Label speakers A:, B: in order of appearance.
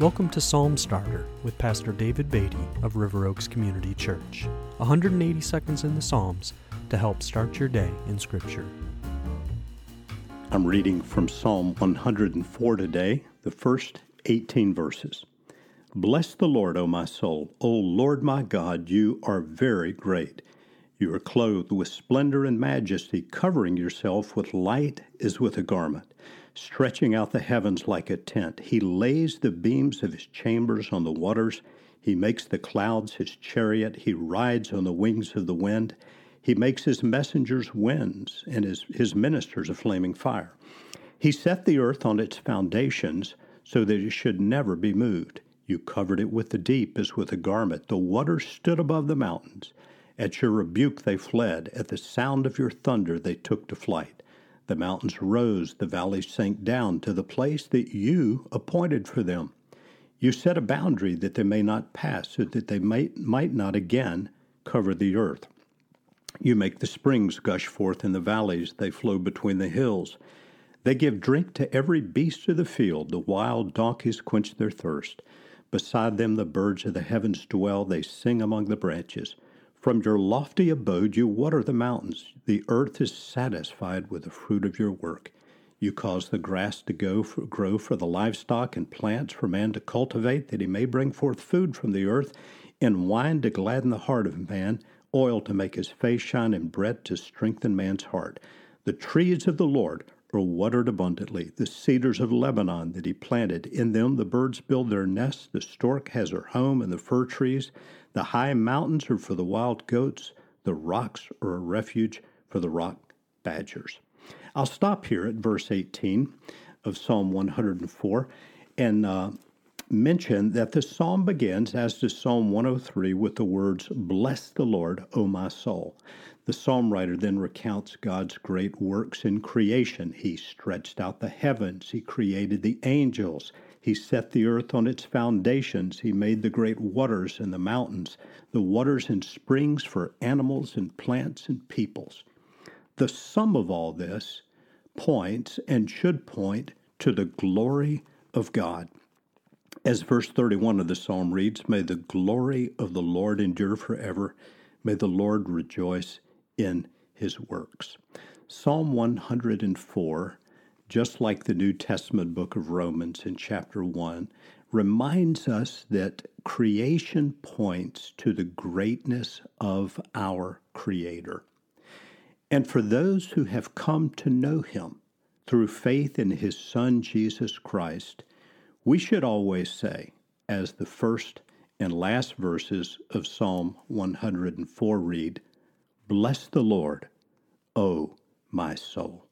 A: Welcome to Psalm Starter with Pastor David Beatty of River Oaks Community Church. 180 seconds in the Psalms to help start your day in Scripture.
B: I'm reading from Psalm 104 today, the first 18 verses. Bless the Lord, O my soul. O Lord my God, you are very great. You are clothed with splendor and majesty, covering yourself with light as with a garment stretching out the heavens like a tent. He lays the beams of his chambers on the waters. He makes the clouds his chariot. He rides on the wings of the wind. He makes his messengers winds and his, his ministers a flaming fire. He set the earth on its foundations so that it should never be moved. You covered it with the deep as with a garment. The waters stood above the mountains. At your rebuke they fled. At the sound of your thunder they took to flight. The mountains rose, the valleys sank down to the place that you appointed for them. You set a boundary that they may not pass, so that they might, might not again cover the earth. You make the springs gush forth in the valleys, they flow between the hills. They give drink to every beast of the field, the wild donkeys quench their thirst. Beside them the birds of the heavens dwell, they sing among the branches. From your lofty abode you water the mountains. The earth is satisfied with the fruit of your work. You cause the grass to go for, grow for the livestock and plants for man to cultivate, that he may bring forth food from the earth, and wine to gladden the heart of man, oil to make his face shine, and bread to strengthen man's heart. The trees of the Lord are watered abundantly, the cedars of Lebanon that he planted. In them the birds build their nests, the stork has her home in the fir trees. The high mountains are for the wild goats, the rocks are a refuge for the rock badgers. I'll stop here at verse 18 of Psalm 104 and uh, mention that the psalm begins, as does Psalm 103, with the words, Bless the Lord, O my soul. The psalm writer then recounts God's great works in creation. He stretched out the heavens, He created the angels, He set the earth on its foundations, He made the great waters and the mountains, the waters and springs for animals and plants and peoples. The sum of all this points and should point to the glory of God. As verse 31 of the psalm reads, May the glory of the Lord endure forever. May the Lord rejoice in his works. Psalm 104, just like the New Testament book of Romans in chapter 1, reminds us that creation points to the greatness of our Creator. And for those who have come to know Him through faith in His Son Jesus Christ, we should always say, as the first and last verses of Psalm 104 read, Bless the Lord, O my soul.